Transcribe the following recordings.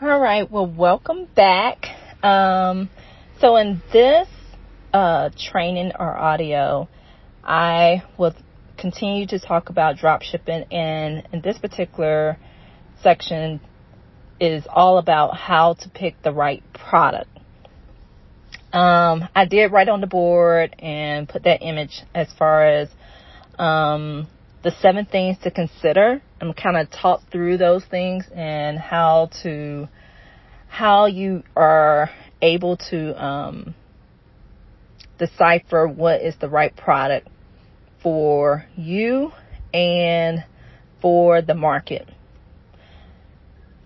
All right, well, welcome back. Um, so, in this uh, training or audio, I will continue to talk about drop shipping, and in this particular section, is all about how to pick the right product. Um, I did write on the board and put that image as far as um, the seven things to consider and kind of taught through those things and how to how you are able to um, decipher what is the right product for you and for the market.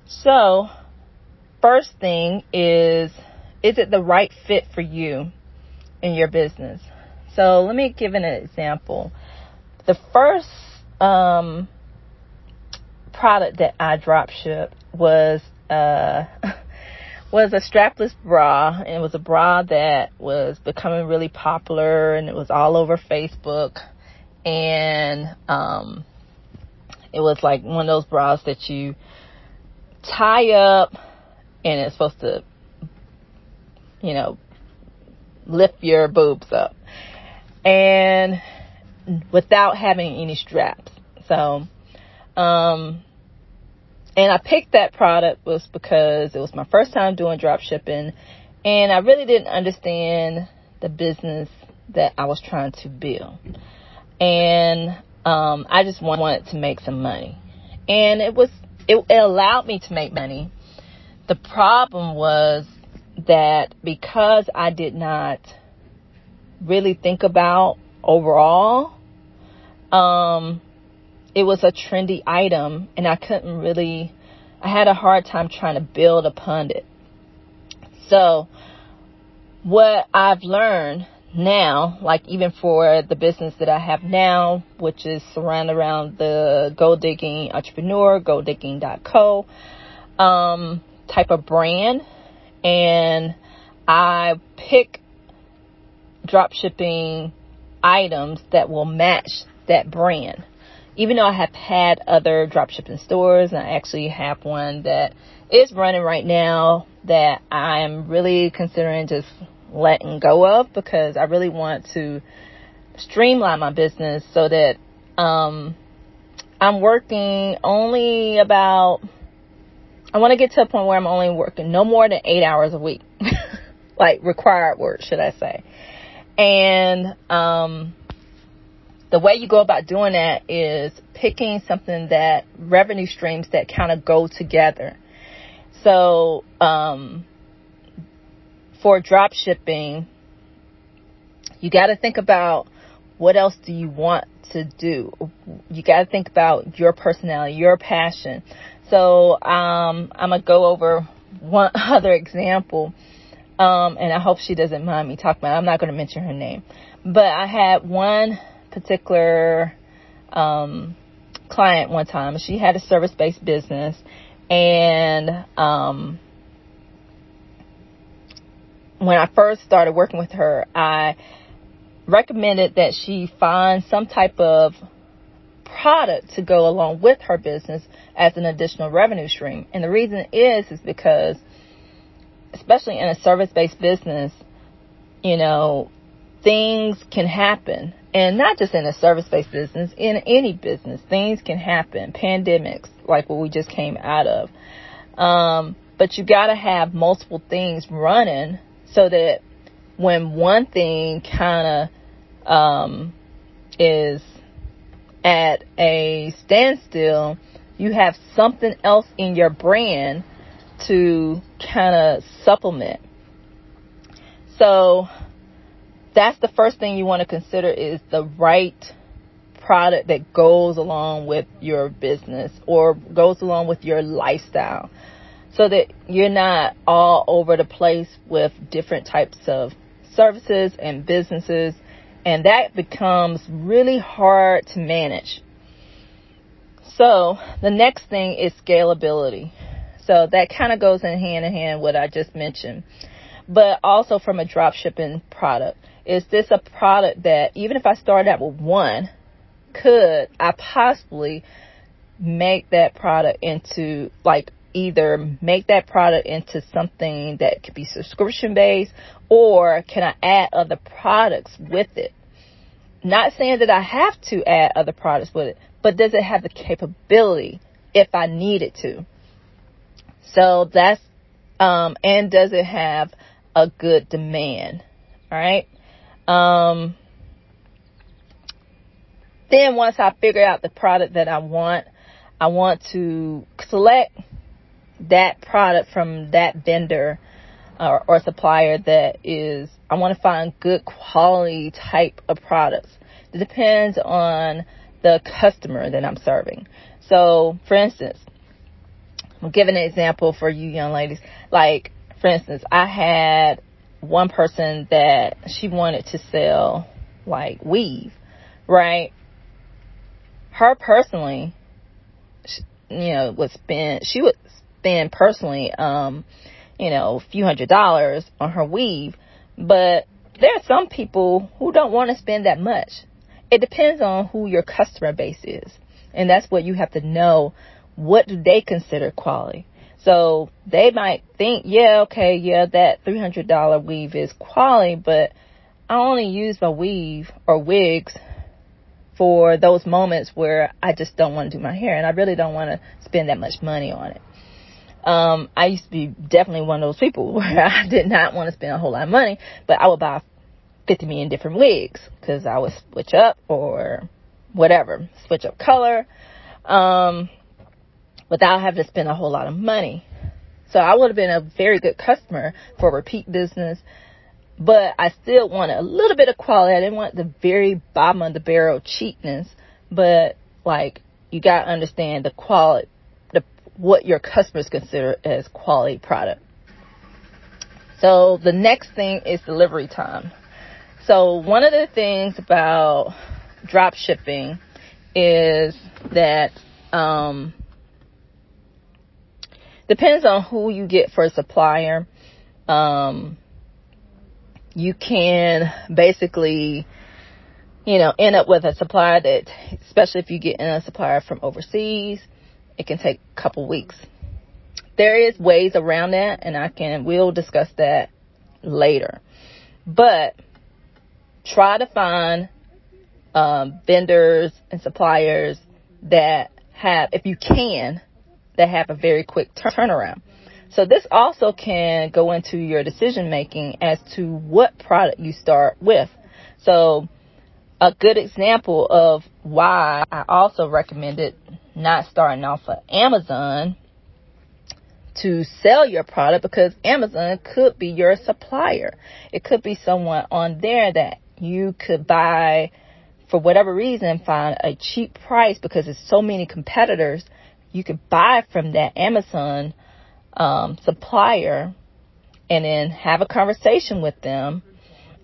So, first thing is is it the right fit for you in your business? So, let me give an example. The first um, product that I drop shipped was uh, was a strapless bra, and it was a bra that was becoming really popular, and it was all over Facebook, and um, it was like one of those bras that you tie up, and it's supposed to, you know, lift your boobs up, and without having any straps. So, um, and I picked that product was because it was my first time doing drop shipping and I really didn't understand the business that I was trying to build. And um, I just wanted to make some money. And it was it, it allowed me to make money. The problem was that because I did not really think about overall, um, it was a trendy item and I couldn't really, I had a hard time trying to build upon it. So what I've learned now, like even for the business that I have now, which is surrounded around the gold digging entrepreneur, golddigging.co, um, type of brand. And I pick drop shipping items that will match that brand even though I have had other dropshipping stores, and I actually have one that is running right now that I'm really considering just letting go of because I really want to streamline my business so that um, I'm working only about, I want to get to a point where I'm only working no more than eight hours a week, like required work, should I say. And, um, the way you go about doing that is picking something that revenue streams that kind of go together. So, um, for drop shipping, you got to think about what else do you want to do. You got to think about your personality, your passion. So, um, I'm gonna go over one other example. Um, and I hope she doesn't mind me talking about. It. I'm not going to mention her name, but I had one particular um, client one time. She had a service based business, and um, when I first started working with her, I recommended that she find some type of product to go along with her business as an additional revenue stream. And the reason is is because especially in a service-based business, you know, things can happen and not just in a service based business, in any business, things can happen. Pandemics, like what we just came out of. Um, but you gotta have multiple things running so that when one thing kind of um, is at a standstill, you have something else in your brand to kind of supplement. So that's the first thing you want to consider is the right product that goes along with your business or goes along with your lifestyle so that you're not all over the place with different types of services and businesses and that becomes really hard to manage. So the next thing is scalability. So that kind of goes in hand in hand with what I just mentioned, but also from a drop shipping product. Is this a product that even if I started out with one, could I possibly make that product into like either make that product into something that could be subscription based or can I add other products with it? Not saying that I have to add other products with it, but does it have the capability if I need it to? So that's, um, and does it have a good demand? All right. Um, then once I figure out the product that I want, I want to select that product from that vendor or, or supplier that is, I want to find good quality type of products. It depends on the customer that I'm serving. So, for instance, I'm giving an example for you young ladies. Like, for instance, I had one person that she wanted to sell like weave, right? Her personally, you know, would spend, she would spend personally, um, you know, a few hundred dollars on her weave, but there are some people who don't want to spend that much. It depends on who your customer base is. And that's what you have to know. What do they consider quality? So they might think, yeah, okay, yeah, that $300 weave is quality, but I only use my weave or wigs for those moments where I just don't want to do my hair and I really don't want to spend that much money on it. Um, I used to be definitely one of those people where I did not want to spend a whole lot of money, but I would buy 50 million different wigs because I would switch up or whatever, switch up color, um, without having to spend a whole lot of money. So I would have been a very good customer for repeat business, but I still wanted a little bit of quality. I didn't want the very bottom of the barrel cheapness, but like you got to understand the quality, the, what your customers consider as quality product. So the next thing is delivery time. So one of the things about drop shipping is that um, depends on who you get for a supplier. Um, you can basically, you know, end up with a supplier that, especially if you get in a supplier from overseas, it can take a couple weeks. There is ways around that and I can, we'll discuss that later. But try to find um, vendors and suppliers that have, if you can, that have a very quick turnaround. So this also can go into your decision making as to what product you start with. So a good example of why I also recommended not starting off at Amazon to sell your product because Amazon could be your supplier. It could be someone on there that you could buy for whatever reason, find a cheap price because there's so many competitors. You could buy from that Amazon um, supplier and then have a conversation with them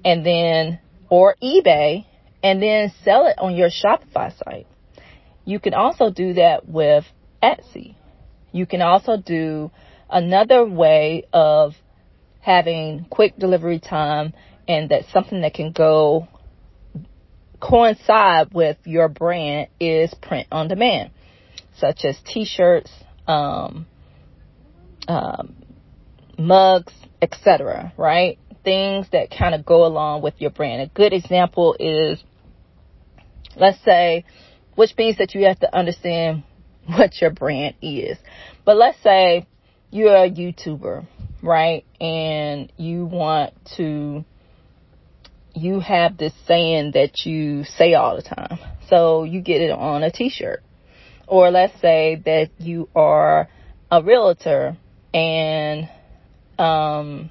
and then, or eBay, and then sell it on your Shopify site. You can also do that with Etsy. You can also do another way of having quick delivery time and that's something that can go coincide with your brand is print on demand, such as t-shirts, um, um, mugs, etc. Right? Things that kind of go along with your brand. A good example is, let's say, which means that you have to understand what your brand is. But let's say you're a YouTuber, right? And you want to, you have this saying that you say all the time. So you get it on a t-shirt. Or let's say that you are a realtor and, um,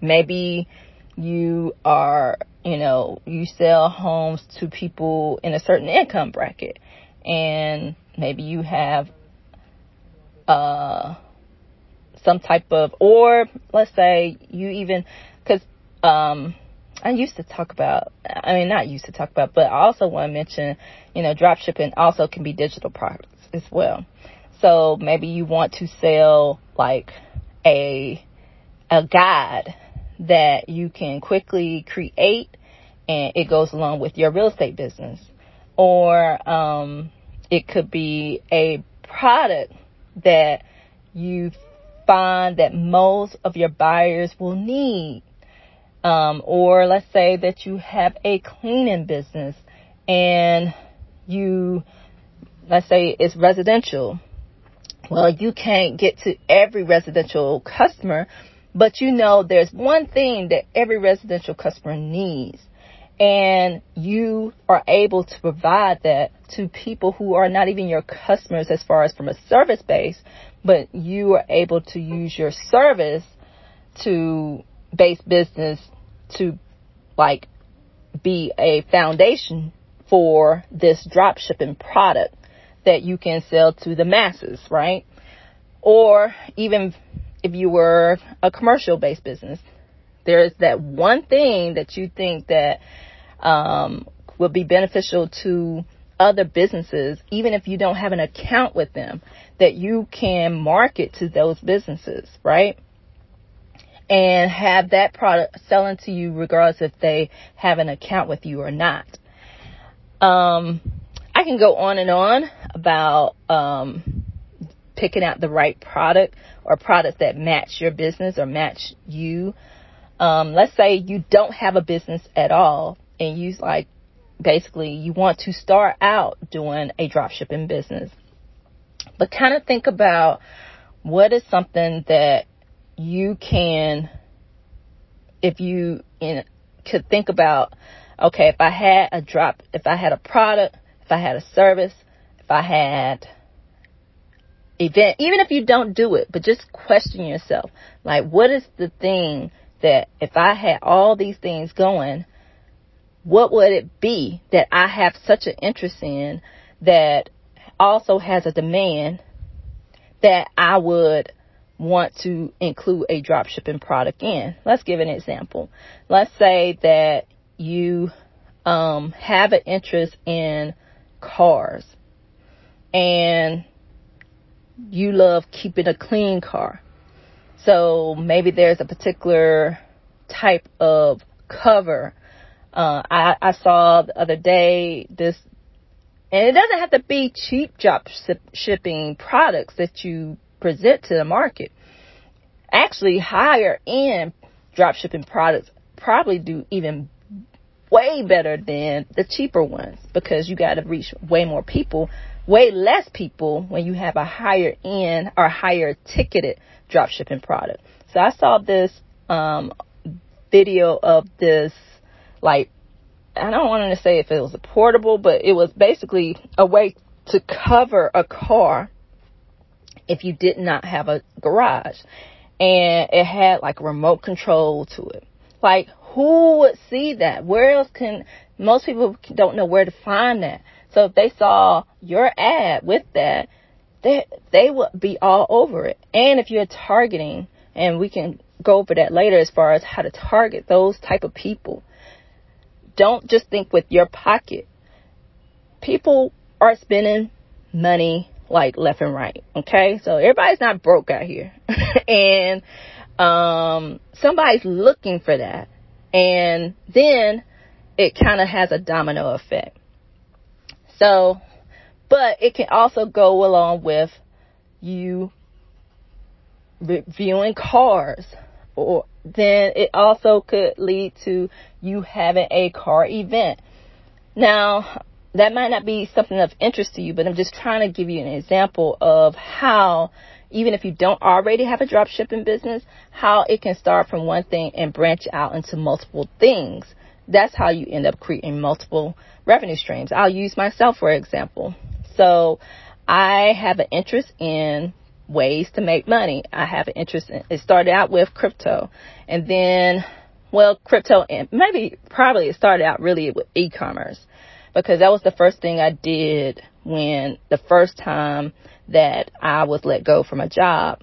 maybe you are you know, you sell homes to people in a certain income bracket. And maybe you have uh some type of or let's say you even cuz um I used to talk about I mean not used to talk about but I also want to mention, you know, drop shipping also can be digital products as well. So maybe you want to sell like a a guide that you can quickly create and it goes along with your real estate business. Or um, it could be a product that you find that most of your buyers will need. Um, or let's say that you have a cleaning business and you, let's say it's residential. Well, you can't get to every residential customer, but you know there's one thing that every residential customer needs. And you are able to provide that to people who are not even your customers as far as from a service base, but you are able to use your service to base business to like be a foundation for this drop shipping product that you can sell to the masses, right? Or even if you were a commercial based business, there's that one thing that you think that um, will be beneficial to other businesses, even if you don't have an account with them, that you can market to those businesses, right? And have that product selling to you regardless if they have an account with you or not. Um, I can go on and on about um, picking out the right product or products that match your business or match you. Um, let's say you don't have a business at all and you like basically you want to start out doing a drop shipping business. But kind of think about what is something that you can if you could think about okay, if I had a drop, if I had a product, if I had a service, if I had event, even if you don't do it, but just question yourself. Like, what is the thing that if I had all these things going, what would it be that I have such an interest in that also has a demand that I would want to include a drop shipping product in? Let's give an example. Let's say that you um, have an interest in cars and you love keeping a clean car. So maybe there's a particular type of cover. Uh, I, I saw the other day this, and it doesn't have to be cheap drop shipping products that you present to the market. Actually, higher end drop shipping products probably do even way better than the cheaper ones because you got to reach way more people, way less people when you have a higher end or higher ticketed drop shipping product. So I saw this um, video of this like I don't want to say if it was a portable, but it was basically a way to cover a car if you did not have a garage. And it had like remote control to it. Like who would see that? Where else can, most people don't know where to find that. So if they saw your ad with that, they, they would be all over it. And if you're targeting, and we can go over that later as far as how to target those type of people, don't just think with your pocket. People are spending money like left and right. Okay. So everybody's not broke out here. and, um, somebody's looking for that. And then it kind of has a domino effect. So, but it can also go along with you reviewing cars or then it also could lead to you having a car event. Now, that might not be something of interest to you, but I'm just trying to give you an example of how even if you don't already have a drop shipping business, how it can start from one thing and branch out into multiple things. That's how you end up creating multiple revenue streams. I'll use myself for example. So I have an interest in ways to make money. I have an interest in, it started out with crypto and then, well, crypto and maybe probably it started out really with e-commerce because that was the first thing I did when the first time that I was let go from a job.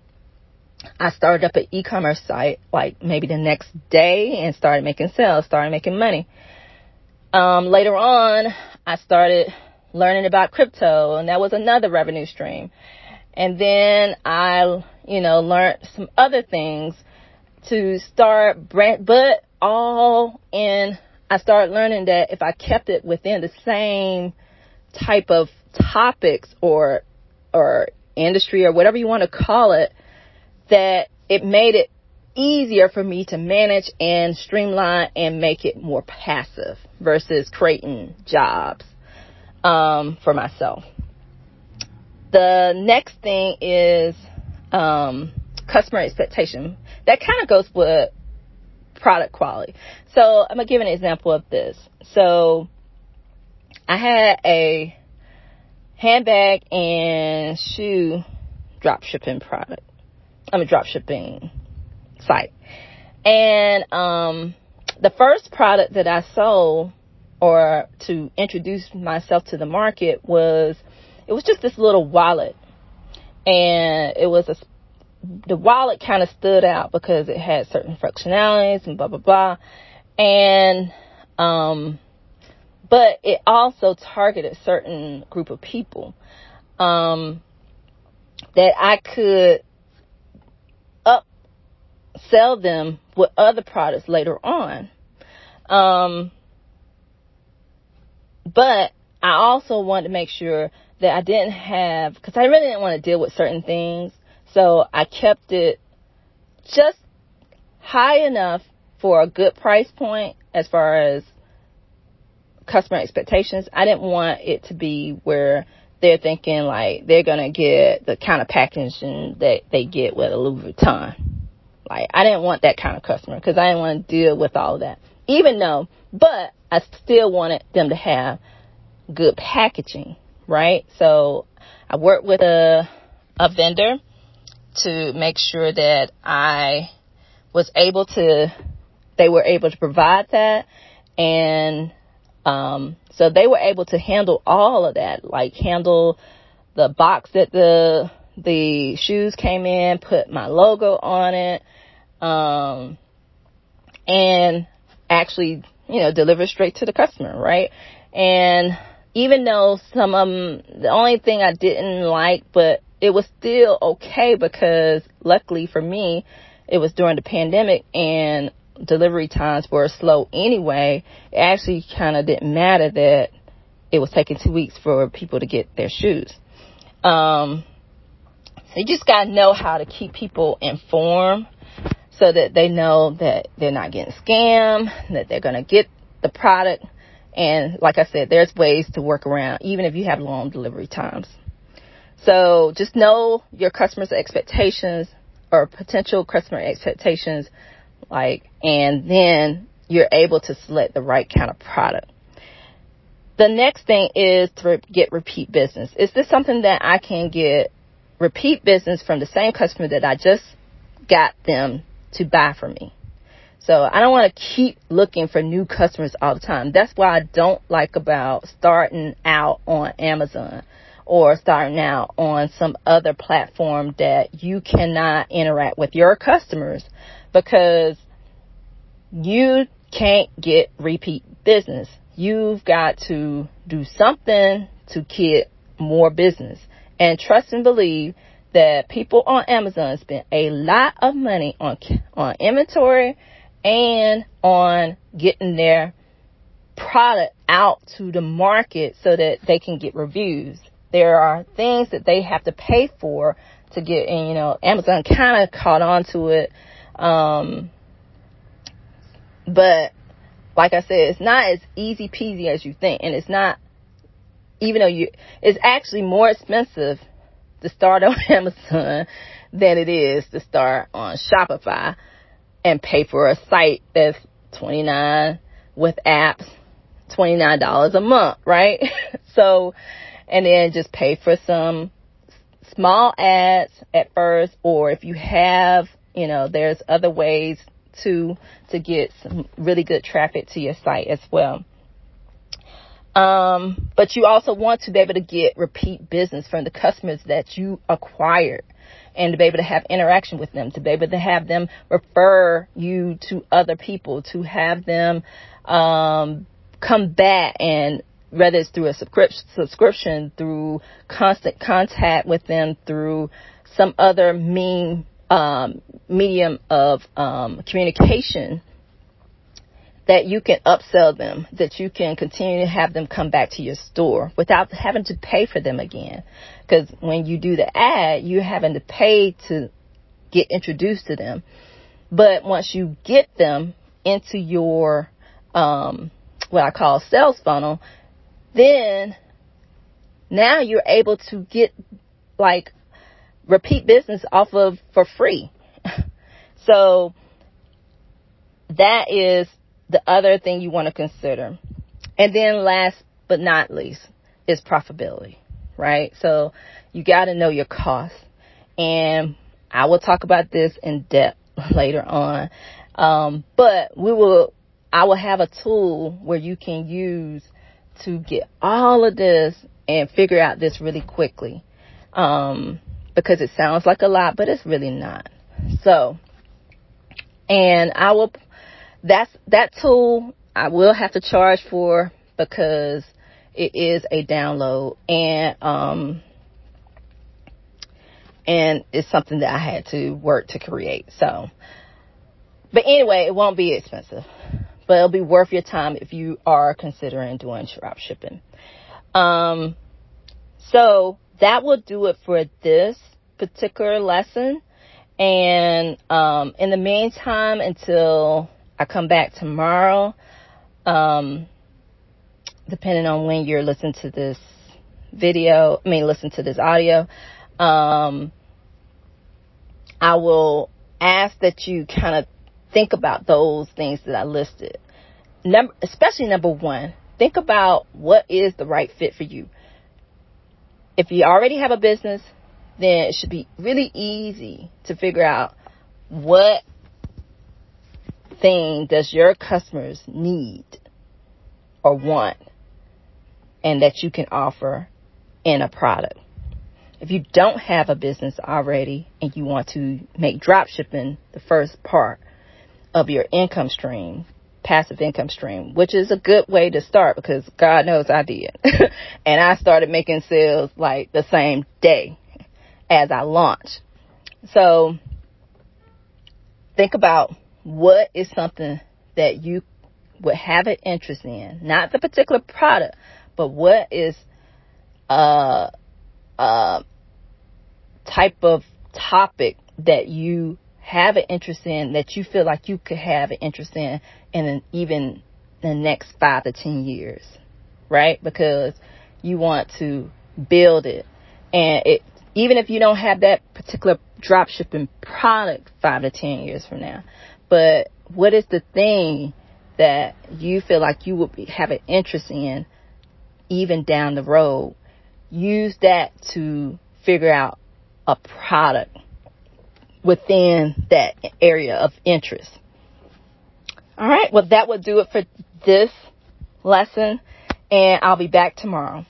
I started up an e-commerce site like maybe the next day and started making sales, started making money. Um, later on, I started learning about crypto and that was another revenue stream. And then I, you know, learned some other things to start brand, but all in, I started learning that if I kept it within the same type of topics or or industry or whatever you want to call it, that it made it easier for me to manage and streamline and make it more passive versus creating jobs um, for myself. The next thing is um, customer expectation. That kind of goes with product quality. So I'm gonna give an example of this. So I had a handbag and shoe drop shipping product. I'm a drop shipping site. And um the first product that I sold or to introduce myself to the market was it was just this little wallet. And it was a the wallet kind of stood out because it had certain functionalities and blah blah blah. And um but it also targeted certain group of people um, that I could upsell them with other products later on. Um, but I also wanted to make sure that I didn't have, because I really didn't want to deal with certain things. So I kept it just high enough for a good price point as far as customer expectations. I didn't want it to be where they're thinking like they're gonna get the kind of packaging that they get with a Louis Vuitton. Like I didn't want that kind of customer because I didn't want to deal with all that. Even though, but I still wanted them to have good packaging, right? So I worked with a a vendor to make sure that I was able to they were able to provide that and um, so they were able to handle all of that, like handle the box that the the shoes came in, put my logo on it, um, and actually, you know, deliver straight to the customer, right? And even though some of them, the only thing I didn't like, but it was still okay because luckily for me, it was during the pandemic and delivery times were slow anyway, it actually kind of didn't matter that it was taking two weeks for people to get their shoes. Um, so you just got to know how to keep people informed so that they know that they're not getting scammed, that they're to get the product. And like I said, there's ways to work around, even if you have long delivery times. So just know your customers' expectations or potential customer expectations like, and then you're able to select the right kind of product. The next thing is to get repeat business. Is this something that I can get repeat business from the same customer that I just got them to buy from me? So I don't want to keep looking for new customers all the time. That's why I don't like about starting out on Amazon or starting out on some other platform that you cannot interact with your customers because you can't get repeat business. You've got to do something to get more business. And trust and believe that people on Amazon spend a lot of money on on inventory and on getting their product out to the market so that they can get reviews. There are things that they have to pay for to get, and you know, Amazon kind of caught on to it um, but like I said, it's not as easy peasy as you think, and it's not even though you it's actually more expensive to start on Amazon than it is to start on Shopify and pay for a site that's 29 with apps, $29 a month, right? so, and then just pay for some small ads at first, or if you have you know, there's other ways to to get some really good traffic to your site as well. Um, but you also want to be able to get repeat business from the customers that you acquired and to be able to have interaction with them, to be able to have them refer you to other people, to have them um, come back and whether it's through a subscription, through constant contact with them, through some other mean um, medium of um, communication, that you can upsell them, that you can continue to have them come back to your store without having to pay for them again. Because when you do the ad, you're having to pay to get introduced to them. But once you get them into your, um, what I call sales funnel, then now you're able to get like repeat business off of for free. so that is the other thing you want to consider. And then last but not least is profitability, right? So you got to know your costs. And I will talk about this in depth later on. Um, but we will, I will have a tool where you can use to get all of this and figure out this really quickly. Um, because it sounds like a lot, but it's really not. So, and I will that's that tool I will have to charge for because it is a download and um and it's something that I had to work to create. So but anyway, it won't be expensive. But it'll be worth your time if you are considering doing drop shipping. Um so that will do it for this particular lesson. And um in the meantime until I come back tomorrow. Um, depending on when you're listening to this video, I mean, listen to this audio. Um, I will ask that you kind of think about those things that I listed. Number, especially number one, think about what is the right fit for you. If you already have a business, then it should be really easy to figure out what thing does your customers need or want and that you can offer in a product. If you don't have a business already and you want to make drop shipping the first part of your income stream, passive income stream, which is a good way to start because God knows I did. and I started making sales like the same day as I launched. So think about what is something that you would have an interest in? Not the particular product, but what is a, a type of topic that you have an interest in that you feel like you could have an interest in in an, even the next five to ten years, right? Because you want to build it, and it even if you don't have that particular drop shipping product five to ten years from now, but what is the thing that you feel like you would be, have an interest in even down the road? Use that to figure out a product within that area of interest. All right. Well, that will do it for this lesson and I'll be back tomorrow.